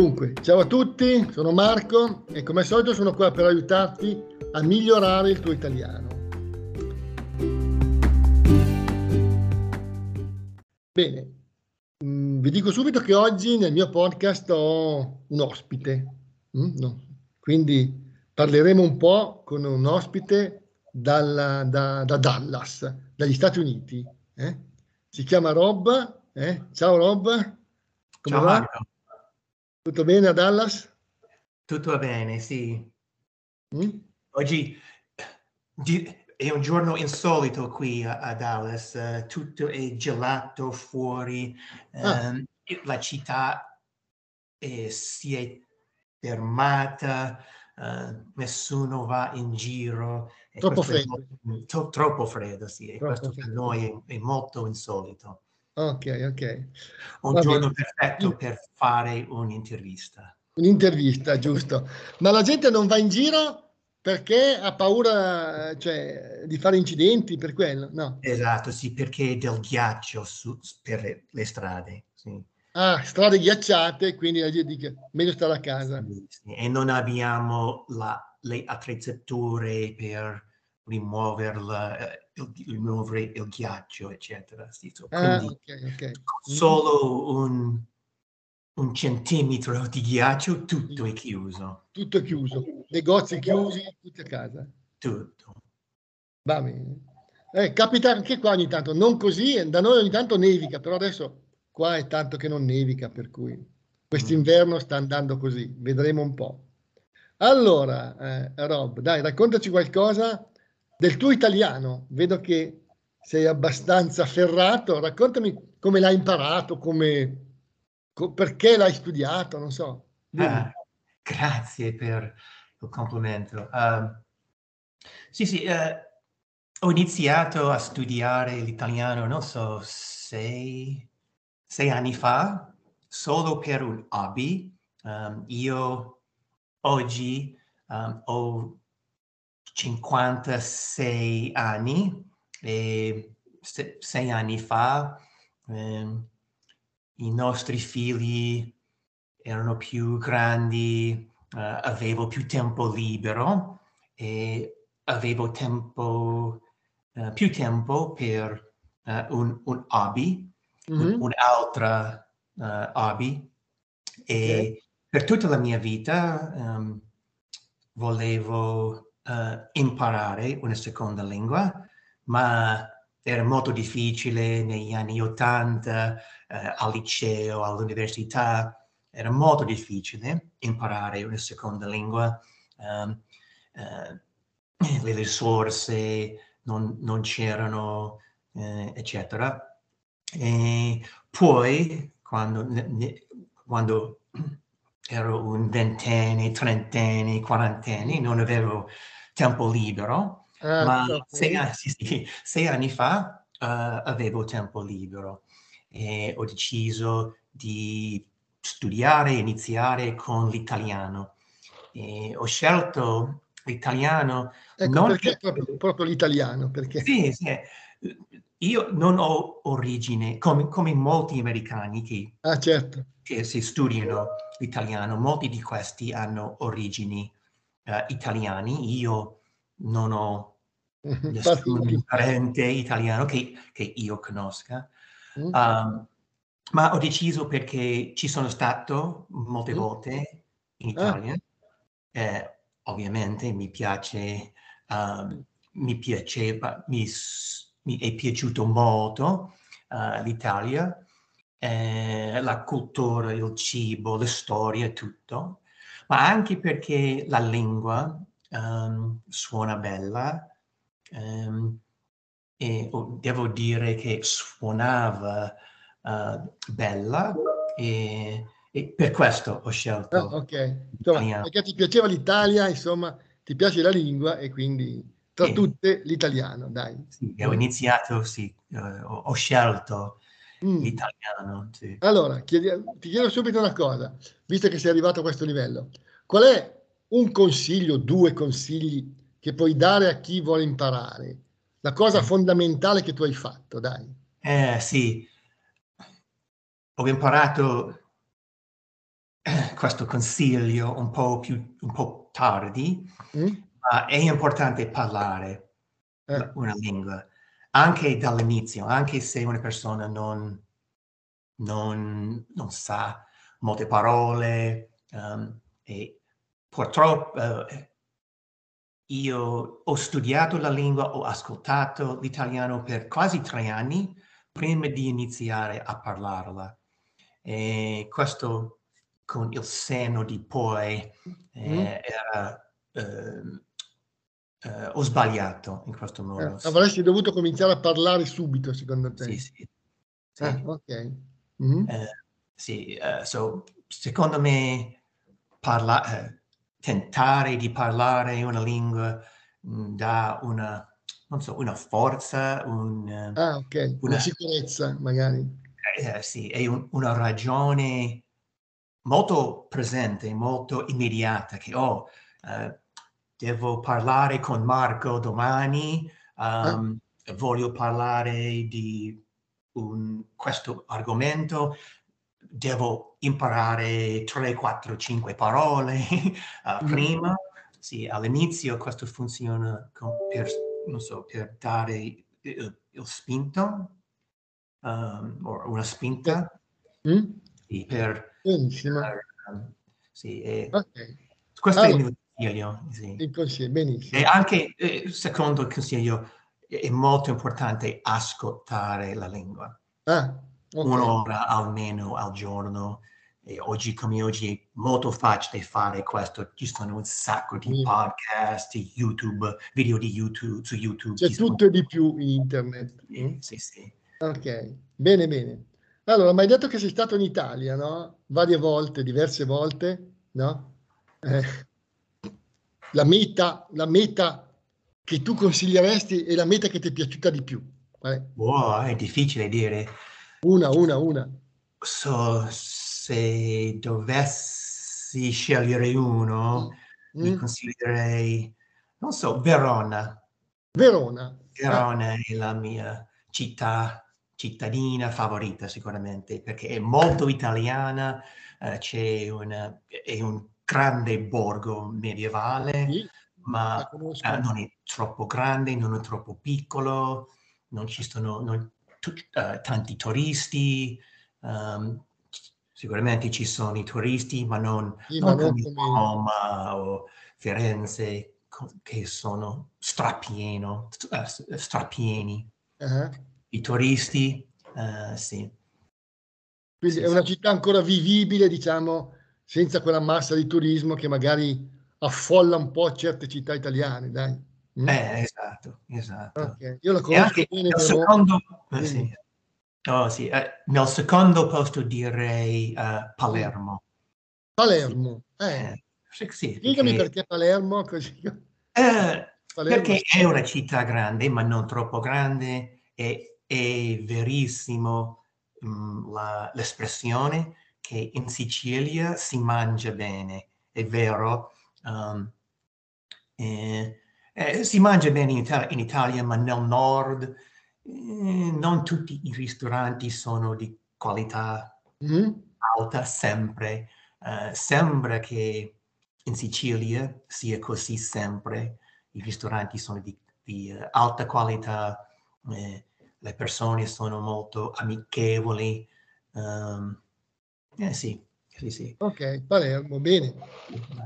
Dunque, ciao a tutti, sono Marco e come al solito sono qua per aiutarti a migliorare il tuo italiano. Bene, mm, vi dico subito che oggi nel mio podcast ho un ospite, mm, no. quindi parleremo un po' con un ospite dalla, da, da, Dallas, dagli Stati Uniti. Eh? Si chiama Rob. Eh? Ciao Rob. Come Ciao va? Marco. Tutto bene a Dallas? Tutto bene, sì. Mm? Oggi è un giorno insolito qui a, a Dallas, uh, tutto è gelato fuori, ah. um, la città è, si è fermata, uh, nessuno va in giro. Troppo freddo. Molto, to, troppo freddo, sì, e questo freddo. per noi è, è molto insolito. Ok, ok. Un Va giorno bene. perfetto per fare un'intervista. Un'intervista, giusto. Ma la gente non va in giro perché ha paura cioè, di fare incidenti per quello, no? Esatto, sì, perché del ghiaccio su, per le, le strade. Sì. Ah, strade ghiacciate, quindi la gente dice meglio stare a casa. Sì, sì. E non abbiamo la, le attrezzature per rimuoverla, eh, rimuovere il ghiaccio, eccetera. Ah, okay, okay. Solo un, un, centimetro di ghiaccio, tutto è chiuso. Tutto è chiuso, negozi chiusi, tutti a casa. Tutto. Va bene. Eh, capita anche qua ogni tanto, non così, da noi ogni tanto nevica, però adesso qua è tanto che non nevica, per cui quest'inverno sta andando così, vedremo un po'. Allora, eh, Rob, dai, raccontaci qualcosa del tuo italiano. Vedo che sei abbastanza ferrato. Raccontami come l'hai imparato, come, co- perché l'hai studiato, non so. Ah, grazie per il complimento. Uh, sì, sì, uh, ho iniziato a studiare l'italiano, non so, sei, sei anni fa, solo per un hobby. Um, io oggi um, ho 56 anni e se, sei anni fa eh, i nostri figli erano più grandi, uh, avevo più tempo libero e avevo tempo, uh, più tempo per uh, un, un, hobby, mm-hmm. un, un'altra hobby e okay. per tutta la mia vita um, volevo uh, imparare una seconda lingua, ma era molto difficile negli anni 80, uh, eh, al liceo, all'università, era molto difficile imparare una seconda lingua. Um, uh, le risorse non, non c'erano, eccetera. E poi, quando, ne, quando ero un ventenne, trentenne, quarantenne, non avevo tempo libero, ah, ma sei, sì, sì, sei, anni fa uh, avevo tempo libero e ho deciso di studiare, iniziare con l'italiano. E ho scelto l'italiano. Ecco, non perché proprio, proprio l'italiano? Perché... Sì, sì. Io non ho origine, come, come molti americani che, ah, certo. che si studiano l'italiano, molti di questi hanno origini uh, italiani, io non ho nessun parente italiano che, che io conosca, mm. um, ma ho deciso perché ci sono stato molte mm. volte in ah. Italia, ah. eh, ovviamente mi piace, um, mi piaceva, mi, mi, è piaciuto molto uh, l'Italia, eh, la cultura, il cibo, le storie, tutto ma anche perché la lingua um, suona bella um, e oh, devo dire che suonava uh, bella e, e, per questo ho scelto. Ah, ok, insomma, perché ti piaceva l'Italia, insomma, ti piace la lingua e quindi tra sì. tutte l'italiano, dai. Sì, ho iniziato, sì, uh, ho, scelto Mm. Italiano, sì. Allora, chiedi, ti chiedo subito una cosa, visto che sei arrivato a questo livello. Qual è un consiglio, due consigli che puoi dare a chi vuole imparare? La cosa fondamentale che tu hai fatto, dai. Eh sì, ho imparato questo consiglio un po' più un po' tardi, Mm? Ma è importante parlare Eh, una lingua anche dall'inizio, anche se una persona non, non, non sa molte parole. um, e purtroppo eh, io ho studiato la lingua, ho ascoltato l'italiano per quasi tre anni prima di iniziare a parlarla. E questo con il senno di poi Mm. eh, era, ehm, eh, ho sbagliato in questo eh, modo. avresti dovuto cominciare a parlare subito, secondo te? Sì, sì. Sì. Ah, ok. Mhm. Eh, sì, eh, so, secondo me parla- eh, tentare di parlare una lingua mh, dà una, non so, una forza, un, eh, Ah, ok. Una una- sicurezza, magari. eh, sì, è un- una ragione molto presente, molto immediata che oh, eh, devo parlare con Marco domani, um, voglio parlare di un- questo argomento, devo imparare 3, 4, 5 parole uh, prima. Sì, all'inizio questo funziona con- per, non so, per dare il, il spinto um, o una spinta Mm? sì, per Benissimo. um, sì, e Ok. questo è il Allora, mio consiglio. Sì. il consiglio, benissimo. E anche, eh, secondo il consiglio, è molto importante ascoltare la lingua. Ah, ok. Un'ora almeno al giorno. E oggi come oggi è molto facile fare questo. Ci sono un sacco di Sì. podcast, YouTube, video di YouTube, su YouTube. C'è sono- tutto e di più in internet. Mm? Sì, sì. Ok, bene, bene. Allora, mi hai detto che sei stato in Italia, no? Varie volte, diverse volte, no? Eh, la meta, la meta che tu consiglieresti e la meta che ti è piaciuta di più. È? Wow, è difficile dire. Una, una, una. So, se dovessi scegliere uno, mi Mm? consiglierei, non so, Verona. Verona. Verona è la mia città, cittadina favorita sicuramente, perché è molto italiana, eh, c'è una, è un grande borgo medievale, sì, ma eh, non è troppo grande, non è troppo piccolo, non ci sono non- tu- eh, tanti turisti, ehm, sicuramente ci sono i turisti, ma non, Sì, non come Roma o Firenze, che sono strapieno, st- eh, s- strapieni. Ah, I turisti, eh, sì. Quindi Sì, è una città ancora vivibile, diciamo, senza quella massa di turismo che magari affolla un po' certe città italiane, dai. Mm? Eh, esatto, esatto. Ok, Io la conosco anche bene, nel però. secondo, eh, sì. Oh, sì, eh, nel secondo posto direi eh, Palermo. Palermo. Eh, Eh, sì, sì, spiegami perché, perché Palermo, così. eh, Palermo perché è una città grande, ma non troppo grande, e è verissimo mm, la- l'espressione che in Sicilia si mangia bene. È vero, um, eh, eh, si mangia bene in Italia, in Italia, ma nel nord eh, non tutti i ristoranti sono di qualità Mm? alta sempre. Eh, sembra che in Sicilia sia così sempre. I ristoranti sono di, di, eh, alta qualità, eh, le persone sono molto amichevoli. ehm, eh sì, sì, sì. Ok, Palermo, bene.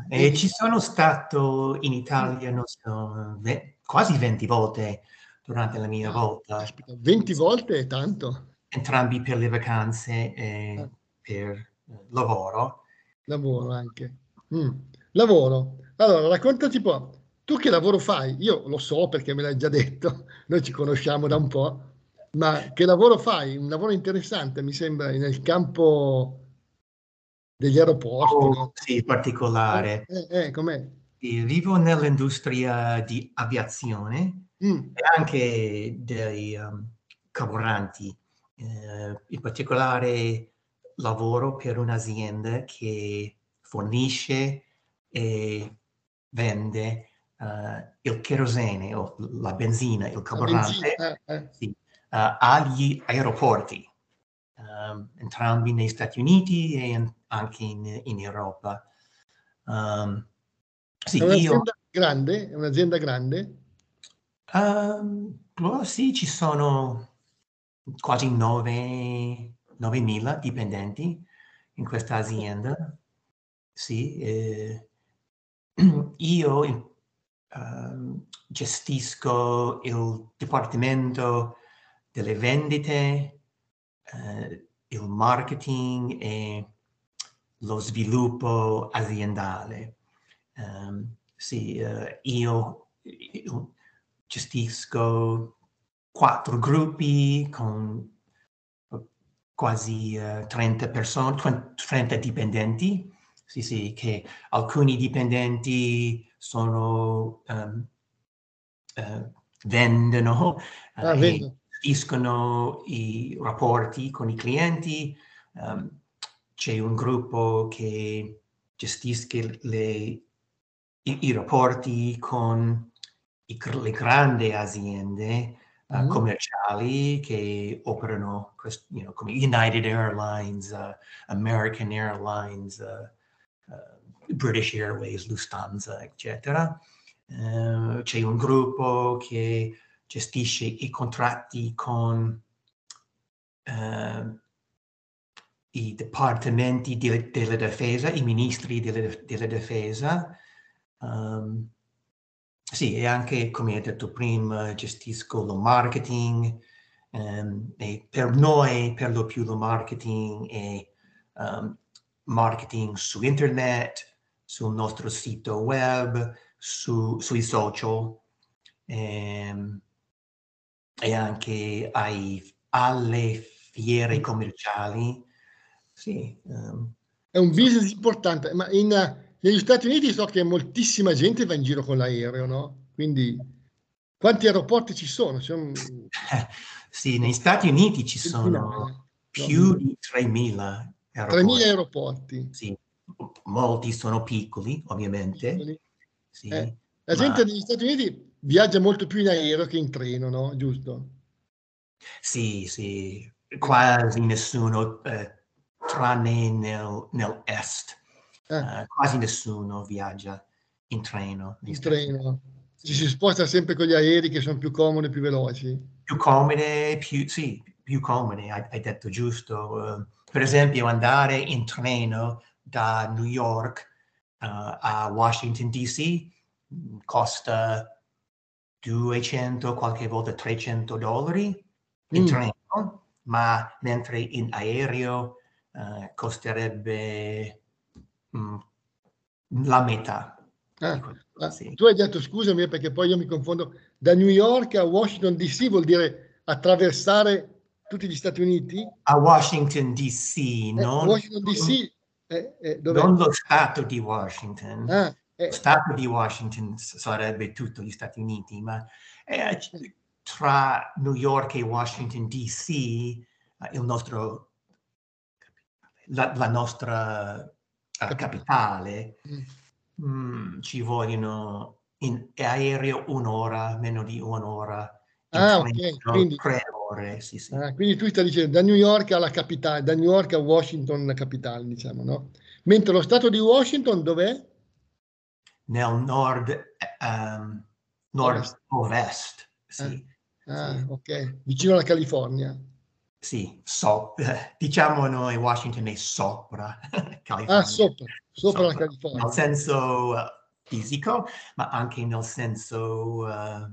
E ci sono stato in Italia, non so, ve- quasi 20 volte durante la mia Ah, volta, Caspita, 20 volte è tanto. entrambi per le vacanze e Ah. per eh, lavoro. Lavoro anche. Mm. Lavoro. Allora, raccontaci un po'. Tu che lavoro fai? Io lo so perché me l'hai già detto, noi ci conosciamo da un po', ma che lavoro fai? Un lavoro interessante, mi sembra, nel campo degli aeroporti, Oh, no? sì, particolare. Eh, eh? Sì, Vivo nell'industria di aviazione Mm, e anche dei um, carburanti. Eh, in particolare lavoro per un'azienda che fornisce e vende eh, il kerosene o la benzina, il carburante benzina, eh, eh. sì, eh, agli aeroporti. Um, entrambi negli Stati Uniti e in, anche in, in Europa. Um, sì, è un'azienda io, grande? È un'azienda grande? Um, oh, sì, ci sono quasi 9.000 dipendenti in questa azienda. Sì, eh, io uh, gestisco il dipartimento delle vendite, uh, il marketing e lo sviluppo aziendale. Um, sì, uh, io, io, gestisco quattro gruppi con quasi uh, 30 persone, 30 dipendenti. Sì, sì, che alcuni dipendenti sono um, uh, vendono ah, e gestiscono i rapporti con i clienti. Um, c'è un gruppo che gestisce le, i, i, rapporti con i, le grandi aziende uh, mm. commerciali che operano you know, come United Airlines, uh, American Airlines, uh, British Airways, Lufthansa, eccetera. c'è un gruppo che gestisce i contratti con i dipartimenti di, della difesa, i ministri della, della difesa. Um, sì, e anche, come ho detto prima, gestisco il marketing. Um, e per noi, per lo più, il marketing è um, marketing su internet, sul nostro sito web, su, sui social um, e anche ai, alle fiere commerciali sì. Um, è un business importante, ma in, negli Stati Uniti so che moltissima gente va in giro con l'aereo, no? Quindi quanti aeroporti ci sono? sono... sì, negli Stati Uniti ci sono più no. di 3.000 aeroporti. 3.000 aeroporti. Sì, molti sono piccoli, ovviamente. Piccoli. Sì, eh, la ma... gente negli Stati Uniti viaggia molto più in aereo che in treno, no? Giusto? Sì, sì, quasi nessuno eh, tranne nel, nell'est. Eh. Uh, quasi nessuno viaggia in treno. In treno. Ci si sposta sempre con gli aerei che sono più comodi e più veloci. Più comode, più, sì, più comode, hai, hai detto giusto. Uh, per esempio, andare in treno da New York uh, a Washington DC mm, costa 200, qualche volta 300 dollari in mm. treno, ma mentre in aereo eh, costerebbe mh, mm, la metà. Ah, ah, sì. Tu hai detto, scusami perché poi io mi confondo, da New York a Washington DC vuol dire attraversare tutti gli Stati Uniti? A Washington DC, eh, non, Washington DC eh, eh, non lo Stato di Washington. Ah, lo Stato di Washington sarebbe tutto gli Stati Uniti, ma tra New York e Washington DC il nostro la, la nostra uh, capitale, mm. mm, ci vogliono in aereo un'ora, meno di un'ora. Ah, ok, quindi, tre ore, sì, sì. Ah, quindi tu stai dicendo da New York alla capitale, da New York a Washington capitale, diciamo, no? Mentre lo stato di Washington dov'è? Nel nord, um, nord-ovest, sì. Ah, ah, ok, vicino alla California. Sì, so, diciamo noi Washington è sopra California. Ah, sopra, sopra, sopra la California. Nel senso uh, fisico, ma anche nel senso uh,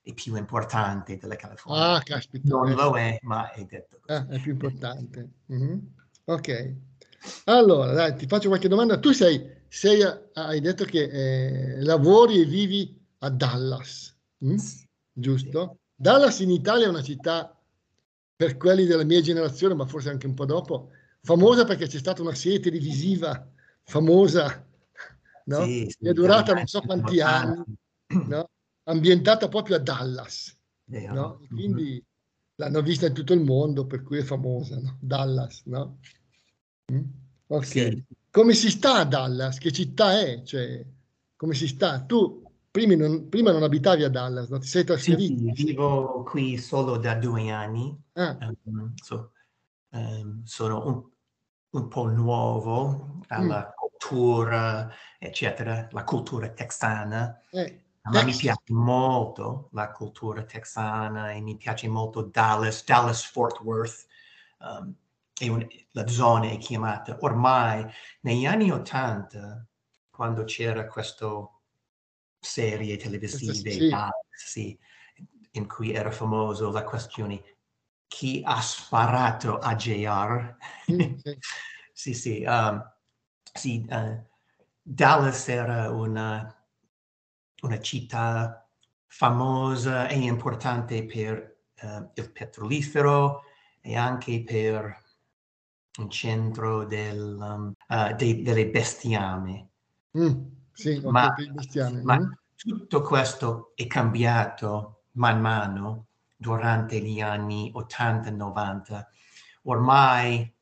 è più importante della California. Ah, caspita. Non eh. lo è, ma è detto così. Ah, è più importante. Mm-hmm. Ok. Allora, dai, ti faccio qualche domanda. Tu sei, sei hai detto che eh, lavori e vivi a Dallas, mm? giusto? Sì. Dallas in Italia è una città per quelli della mia generazione, ma forse anche un po' dopo, famosa perché c'è stata una serie televisiva famosa, no? Sì, sì, che è durata non so quanti anni, no? ambientata proprio a Dallas. No? quindi l'hanno vista in tutto il mondo, per cui è famosa, no? Dallas. No? Mm? Ok. Sì. Come si sta a Dallas? Che città è? Cioè, come si sta? Tu prima non, prima non abitavi a Dallas, no? ti sei trasferito? Sì, vivo qui solo da due anni. Ah. Um, so, um, sono un, un, po' nuovo alla mm. cultura, eccetera, la cultura texana. Eh, ma mi piace molto la cultura texana e mi piace molto Dallas, Dallas Fort Worth. Um, un, la zona è chiamata ormai negli anni 80 quando c'era questa serie televisive sì. sì, in cui era famoso la questione chi ha sparato a JR. Mm, sì, sì. Um, sì uh, Dallas era una, una, città famosa e importante per uh, il petrolifero e anche per un centro del, um, uh, de, delle bestiame. Mm, sì, ma, ma tutto questo è cambiato man mano durante gli anni 80-90. Ormai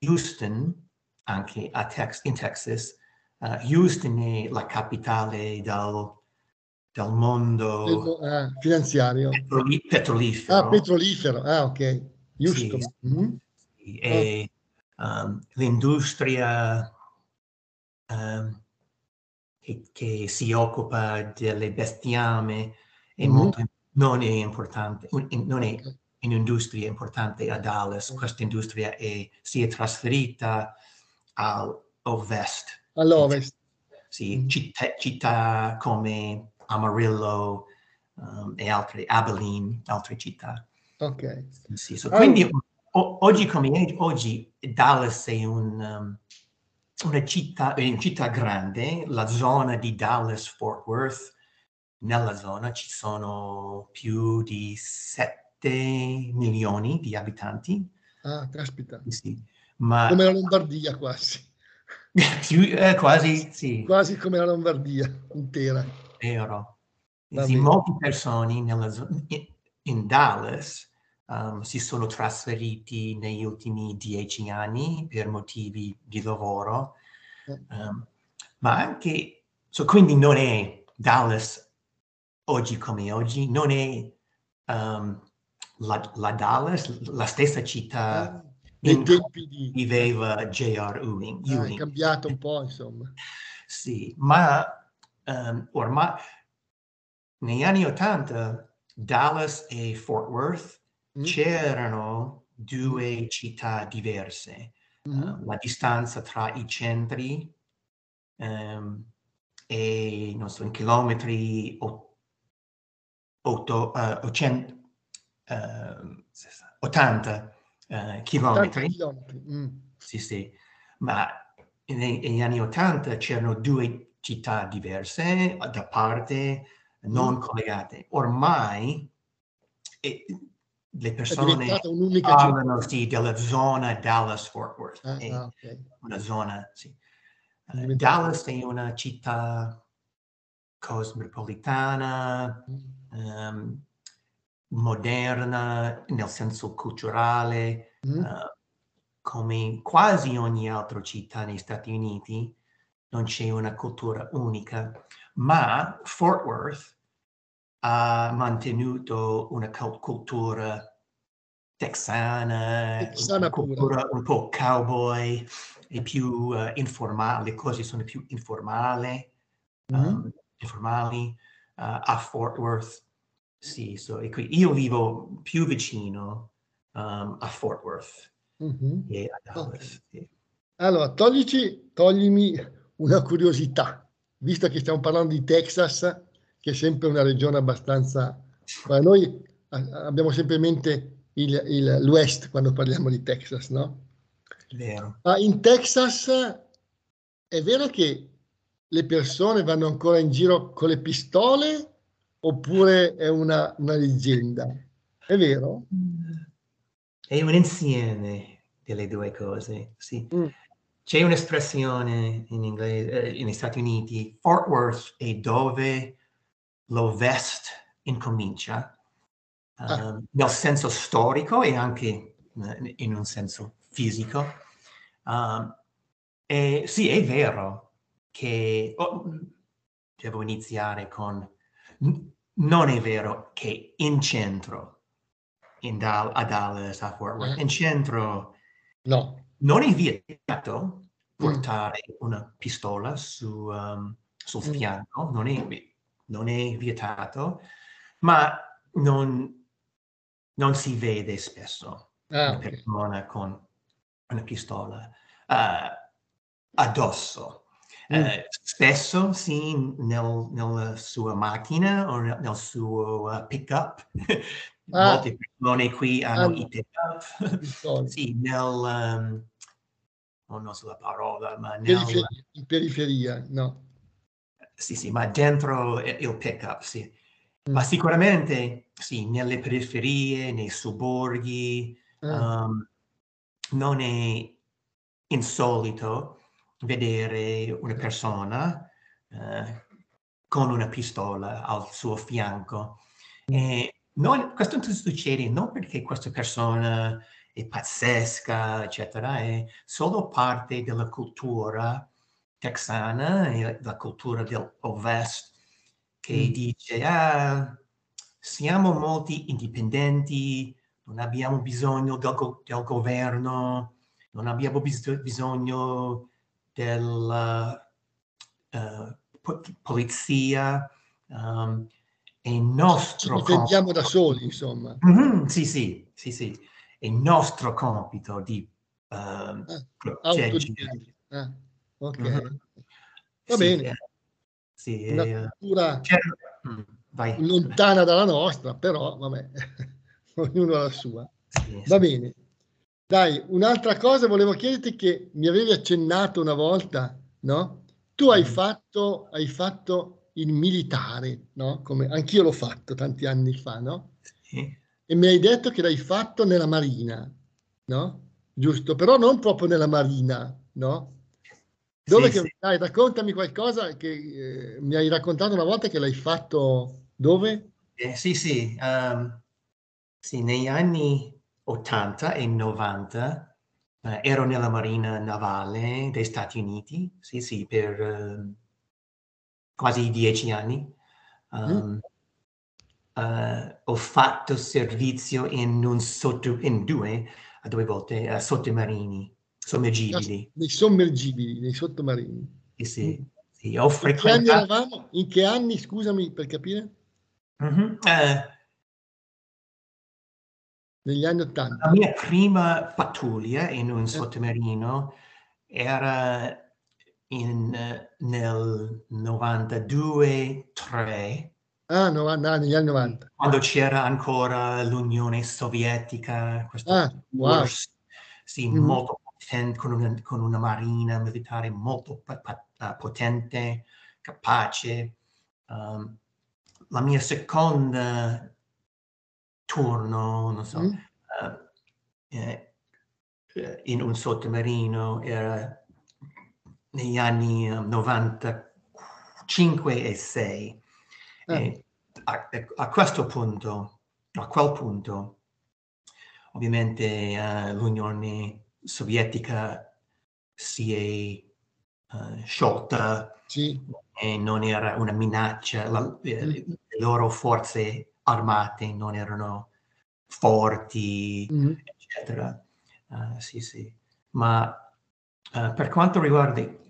Houston, anche Tex- in Texas, uh, Houston è la capitale del, del mondo ah, finanziario. Petroli- petrolifero. Ah, petrolifero, ah ok. Houston. Sì, mm-hmm. E um, l'industria um, che, che, si occupa delle bestiame è mm-hmm. molto non è importante, non è un'industria importante a Dallas, questa industria è, si è trasferita all'ovest. All'ovest. Sì, mm. città, città, come Amarillo um, e altre, Abilene, altre città. Ok. Sì, so, quindi o, oggi come oggi Dallas è un, um, una città, una città grande, la zona di Dallas-Fort Worth nella zona ci sono più di 7 milioni di abitanti. Ah, caspita. Sì, ma... Come la Lombardia quasi. più, eh, quasi, sì. Quasi come la Lombardia intera. Vero. Sì, molte persone nella zona, in, in Dallas um, si sono trasferiti negli ultimi dieci anni per motivi di lavoro, um, ma anche, so, quindi non è Dallas oggi come oggi non è um, la, la, Dallas, la stessa città ah, in cui di... viveva J.R. Ewing. Ah, è cambiato un po', insomma. sì, ma um, ormai negli anni Ottanta Dallas e Fort Worth mm. c'erano due città diverse. Mm. Uh, la distanza tra i centri um, e non so, in chilometri 8, uh, 100, uh, 80 uh, chilometri. Mm. Sì, sì, ma negli anni 80 c'erano due città diverse da parte non collegate. Ormai e, le persone parlano sì, della zona Dallas-Fort Worth. Ah, ah, okay. Una zona, sì. Uh, Dallas è una città cosmopolitana, um, moderna nel senso culturale, mm. uh, come quasi ogni altra città negli Stati Uniti, non c'è una cultura unica, ma Fort Worth ha mantenuto una cultura texana, texana una cultura un po' cowboy e più uh, informale, le cose sono più informali, mm. um, informali uh, a Fort Worth. Sì, so, io vivo più vicino um, a Fort Worth mm-hmm. e a Dallas. Sì. Allora, toglici, toglimi una curiosità, visto che stiamo parlando di Texas, che è sempre una regione abbastanza... Noi abbiamo sempre in mente il, il, l'West quando parliamo di Texas, no? Vero. Ma in Texas è vero che le persone vanno ancora in giro con le pistole oppure è una, una leggenda? È vero? È un insieme delle due cose, sì. Mm. C'è un'espressione in inglese, eh, negli Stati Uniti, Fort Worth è dove l'Ovest incomincia, uh, ah. nel senso storico e anche uh, in un senso fisico. Um, e sì, è vero che oh, devo iniziare con non è vero che in centro, in Dal- a Dallas, a Fort Worth, in centro No. Non è vietato portare mm. una pistola su, um, sul mm. fianco, non è, non è, vietato, ma non, non si vede spesso ah, una persona con una pistola uh, addosso. Mm. Uh, spesso sì, nel, nella sua macchina o nel, nel suo uh, pick-up. Ah. Molte persone qui hanno ah. i pick-up. sì, nel... Um, non so la parola, ma nel... Periferia, in periferia, no. Sì, sì, ma dentro il pick-up, sì. Mm. Ma sicuramente, sì, nelle periferie, nei sobborghi, ah. um, non è insolito vedere una persona eh, con una pistola al suo fianco. E non, questo non succede non perché questa persona è pazzesca, eccetera, è solo parte della cultura texana e la cultura dell'Ovest che mm. dice ah, siamo molti indipendenti, non abbiamo bisogno del, del governo, non abbiamo bis- bisogno della uh, po- polizia, um, è nostro Ci difendiamo da soli, insomma. Mm-hmm, sì, sì, sì, sì. È nostro compito di uh, ah, proteggere. Ah, ok. Mm-hmm. Va sì, bene. Eh, sì, Una eh, cultura mm, lontana dalla nostra, però vabbè, ognuno ha la sua. Sì, Va bene. Dai, un'altra cosa volevo chiederti che mi avevi accennato una volta, no? Tu hai fatto, hai fatto il militare, no? Come anch'io l'ho fatto tanti anni fa, no? Sì. E mi hai detto che l'hai fatto nella Marina, no? Giusto, però non proprio nella Marina, no? Dove sì, che, sì. dai, raccontami qualcosa che eh, mi hai raccontato una volta che l'hai fatto dove? Eh, sì, sì, um, sì, negli anni 80 e 90 eh, ero nella Marina Navale degli Stati Uniti, sì, sì, per eh, quasi dieci anni. Um, mm. uh, ho fatto servizio in, un sotto, in due, a due volte, uh, sottomarini, sommergibili. Dei sommergibili, dei sottomarini. Sì, sì. Mm. sì ho frequentato... In che anni eravamo? In che anni, scusami, per capire? Mm-hmm. Uh, negli anni 80. La mia prima pattuglia in un eh. sottomarino era in, nel 92-3. Ah, 90, negli anni 90. Quando c'era ancora l'Unione Sovietica, questo ah, wow. sì, mm. molto con una, con una, marina militare molto potente, capace. Um, la mia seconda turno, non so, mm. uh, eh, in un sottomarino era negli anni 95 e 6. Eh. E a, a, questo punto, a quel punto, ovviamente uh, l'Unione Sovietica si è uh, sciolta sì. e non era una minaccia, la, mm. le loro forze armate, non erano forti, mm. eccetera. Uh, sì, sì. Ma uh, per quanto riguarda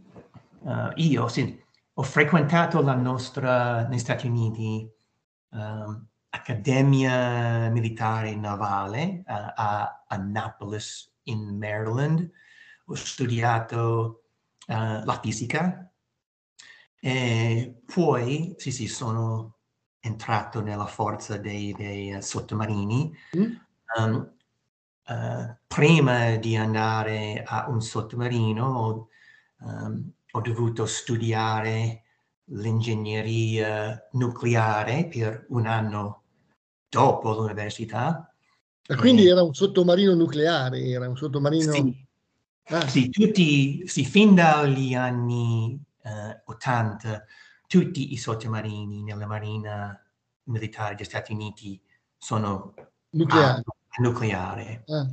io, sì, ho frequentato la nostra, negli Stati Uniti, um, Accademia Militare Navale a Annapolis, in Maryland. Ho studiato la fisica e poi, sì, sì, sono entrato nella forza dei, dei uh, sottomarini. Mm. Um, uh, prima di andare a un sottomarino um, ho dovuto studiare l'ingegneria nucleare per un anno dopo l'università. E quindi e... era un sottomarino nucleare, era un sottomarino... Sì, ah. sì tutti, sì, fin dagli anni uh, 80 tutti i sottomarini nella marina militare degli Stati Uniti sono nucleari. nucleare. Ah.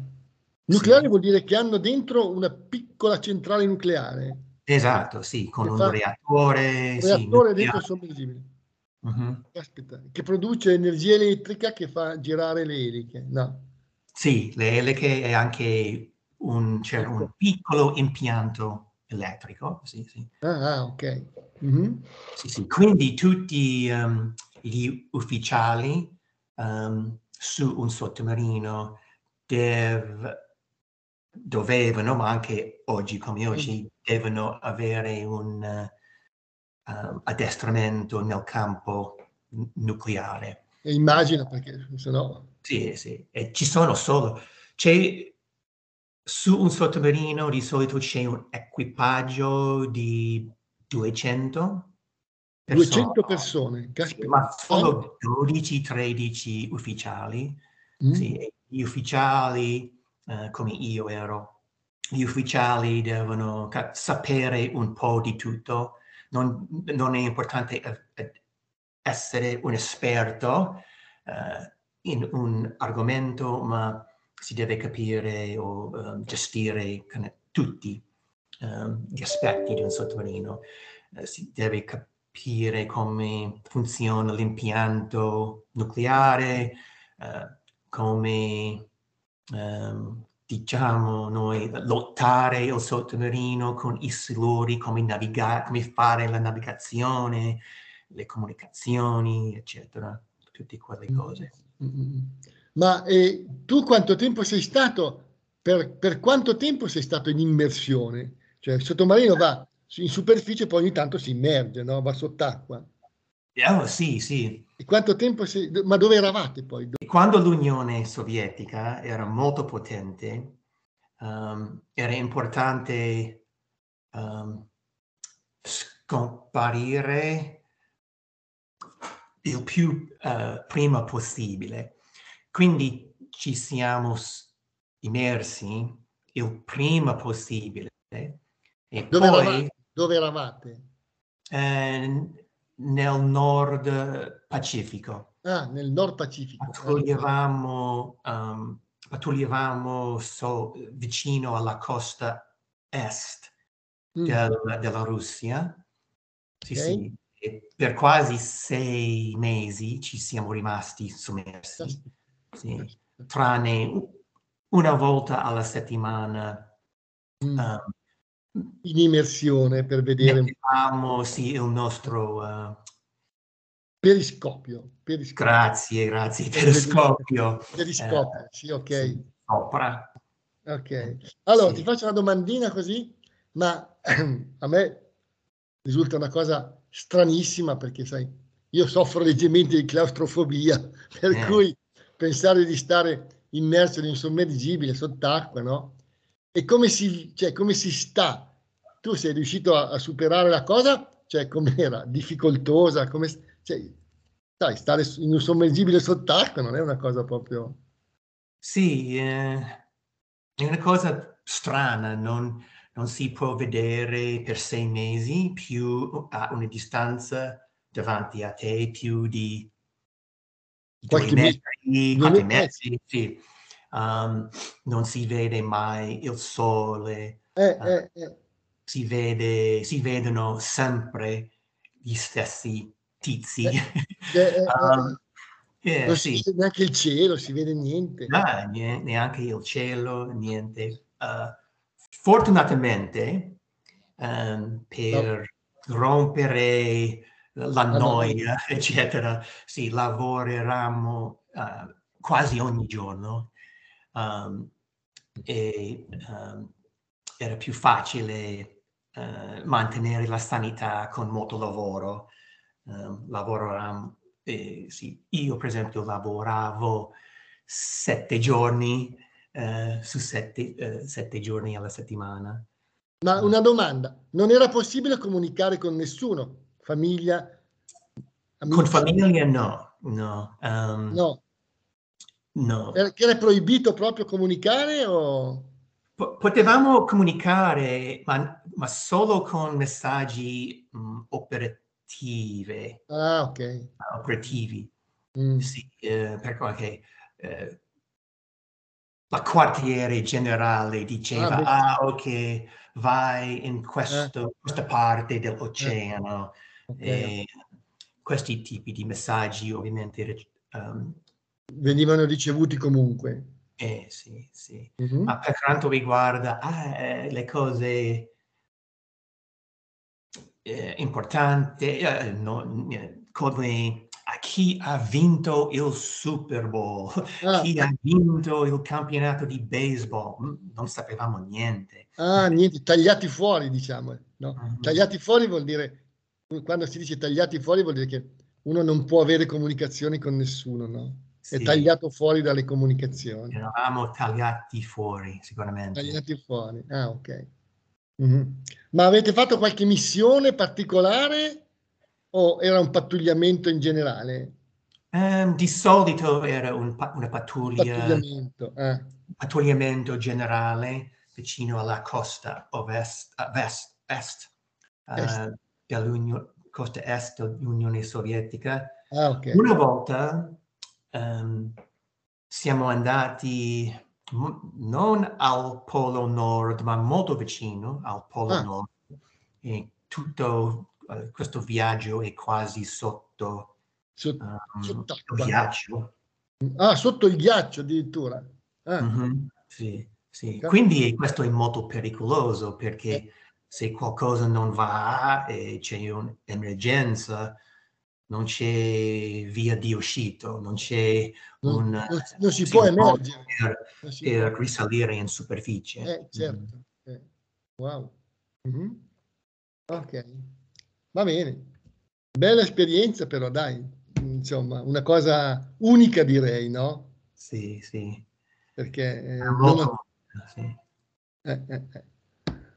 Nucleare sì. vuol dire che hanno dentro una piccola centrale nucleare. Esatto, sì, con un reattore. Un reattore sì, dentro sommergibile. Uh-huh. Aspetta, che produce energia elettrica che fa girare le eliche, no? Sì, le eliche e anche un, c'era un Ecco. piccolo impianto elettrico, sì, sì. Ah, ah, ok. Mhm. Sì, sì. Quindi tutti ehm, gli ufficiali ehm, su un sottomarino dev- dovevano, ma anche oggi come oggi, devono avere un ehm, addestramento nel campo n- nucleare. E immagino perché sennò Sì, sì. E ci sono solo... C'è, su un sottomarino di solito c'è un equipaggio di 200 200 persone. persone, Sì, caspita. ma solo 12-13 ufficiali. Mm. Sì, gli ufficiali, eh, come io ero, gli ufficiali devono ca- sapere un po' di tutto. Non, non è importante eh, eh, essere un esperto eh, in un argomento, ma si deve capire o eh, gestire tutti ehm, gli aspetti di un sottomarino. Eh, si deve capire come funziona l'impianto nucleare, eh, come ehm, diciamo noi lottare il sottomarino con i siluri, come navigare, come fare la navigazione, le comunicazioni, eccetera, tutte quelle cose. Mm. Ma eh, tu quanto tempo sei stato, per, per quanto tempo sei stato in immersione? Cioè il sottomarino va in superficie poi ogni tanto si immerge, no? va sott'acqua. Oh, sì, sì. E quanto tempo sei... Ma dove eravate poi? Quando l'Unione Sovietica era molto potente, um, era importante um, scomparire il più eh, prima possibile. Quindi ci siamo immersi il prima possibile e Dove poi eravate? Dove eravate? eh, nel nord Pacifico. Ah, nel Nord Pacifico. Ok. pattugliavamo, um, pattugliavamo so- vicino alla costa est Mm. del- della Russia. Sì, Ok. sì. E per quasi sei mesi ci siamo rimasti sommersi, sì. Tranne una volta alla settimana. Mm. um, In immersione per vedere mettevamo sì, il nostro... uh, periscopio. periscopio. grazie, grazie, Per telescopio. Periscopio, eh, sì, ok. sopra. Ok. Allora, Sì. ti faccio una domandina così, ma a me risulta una cosa stranissima perché, sai, io soffro leggermente di claustrofobia, per Eh. cui pensare di stare immerso in un sommergibile sott'acqua, no? E come si, cioè, come si sta? Tu sei riuscito a, a superare la cosa? Cioè, com'era? Difficoltosa? Come, cioè, sai, stare in un sommergibile sott'acqua non è una cosa proprio... Sì, eh, è una cosa strana, non, non si può vedere per sei mesi più a una distanza davanti a te più di Qualche metri, qualche metri. sì. Um, non si vede mai il sole, Eh, Ah. eh, eh. si, vede, si vedono sempre gli stessi tizi. Eh, Um, eh, non si sì. vede neanche il cielo, si vede niente. Ah, neanche il cielo, niente. Uh, fortunatamente, ehm, per rompere la noia. noia, eccetera, sì, lavoreranno uh, quasi ogni giorno. Um, e um, era più facile uh, mantenere la sanità con molto lavoro. Um, lavoravamo, eh, sì, io per esempio lavoravo sette giorni eh, su sette, eh, sette giorni alla settimana. Ma una domanda, non era possibile comunicare con nessuno? Famiglia? Con amici? famiglia no, no, um, No, no. perché era proibito proprio comunicare o... Po- potevamo comunicare, ma, ma solo con messaggi mh, operative, Ah, ok. operativi. Mm. Sì, eh, per qualche eh, la quartiere generale diceva, Ah, ah, ok, vai in questo- questa parte dell'oceano. Ok. E questi tipi di messaggi ovviamente um, Venivano ricevuti comunque. Eh sì, sì. Mhm. Ma per quanto riguarda ah, eh, le cose eh, importanti, eh, no, eh, come a chi ha vinto il Super Bowl, Ah, chi ha vinto il campionato di baseball, mm, non sapevamo niente. ah, niente, tagliati fuori, diciamo. No? Mhm. Tagliati fuori vuol dire, quando si dice tagliati fuori vuol dire che uno non può avere comunicazioni con nessuno, no? È Sì, tagliato fuori dalle comunicazioni. eravamo tagliati fuori sicuramente. Tagliati fuori. Ah, ok. Mhm. Ma avete fatto qualche missione particolare o era un pattugliamento in generale? Ehm, di solito era un pa- una pattuglia, Pattugliamento. eh. pattugliamento generale vicino alla costa ovest, a vest, est, eh, Est. dell'Unione, costa est dell'Unione Sovietica. Ah, ok. Una volta ehm, siamo andati non al Polo Nord, ma molto vicino al Polo Ah. Nord. E tutto eh, questo viaggio è quasi sotto Sot- ehm, sott'acqua. il ghiaccio. Ah, sotto il ghiaccio addirittura. Ah, Mhm, Sì, sì. Quindi questo è molto pericoloso perché Eh. se qualcosa non va e c'è un'emergenza, non c'è via di uscito, non c'è un, non- non si può emergere. per, si per può. risalire in superficie. Eh, certo. Mhm. Eh, Wow. Mhm. Ok. Va bene. Bella esperienza però, dai. Insomma, una cosa unica direi, no? Sì, sì. Perché eh, non- sì. eh, eh, eh.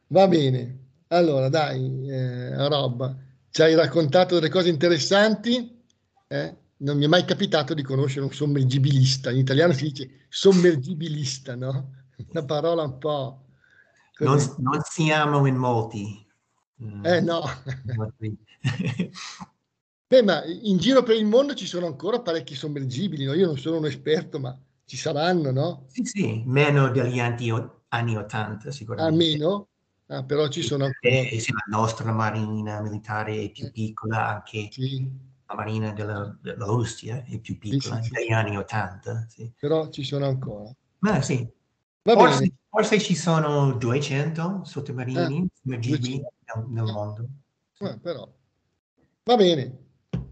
Va bene. Allora, dai, eh, Rob, ci hai raccontato delle cose interessanti. eh? Non mi è mai capitato di conoscere un sommergibilista. In italiano si dice sommergibilista, no? Una parola un po' Non, non siamo in molti. Mm, Eh no. molti. Beh, ma in giro per il mondo ci sono ancora parecchi sommergibili, no? Io non sono un esperto, ma ci saranno, no? Sì, sì, meno degli anni, anni 80 sicuramente. Almeno, ah, però ci sono ancora. Eh, la nostra marina militare è più Eh. piccola, anche Sì, la marina della, della Russia è più piccola, sì, sì. degli anni 80. Sì. però ci sono ancora. Ma sì, forse, forse ci sono 200 sottomarini 200. nel, nel mondo. Ah, però. Va bene.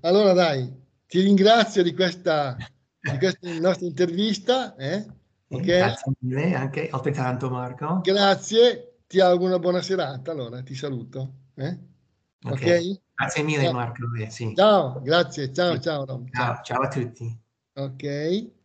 Allora dai, ti ringrazio di questa, di questa nostra intervista. eh? Sì, Ok? Grazie mille, anche altrettanto Marco. Grazie, ti auguro una buona serata. Allora, ti saluto. eh? Ok. Ok? Grazie mille Ciao. Marco. sì. Ciao, grazie. Ciao, Sì. ciao, Rom. Ciao, ciao a tutti. Ok.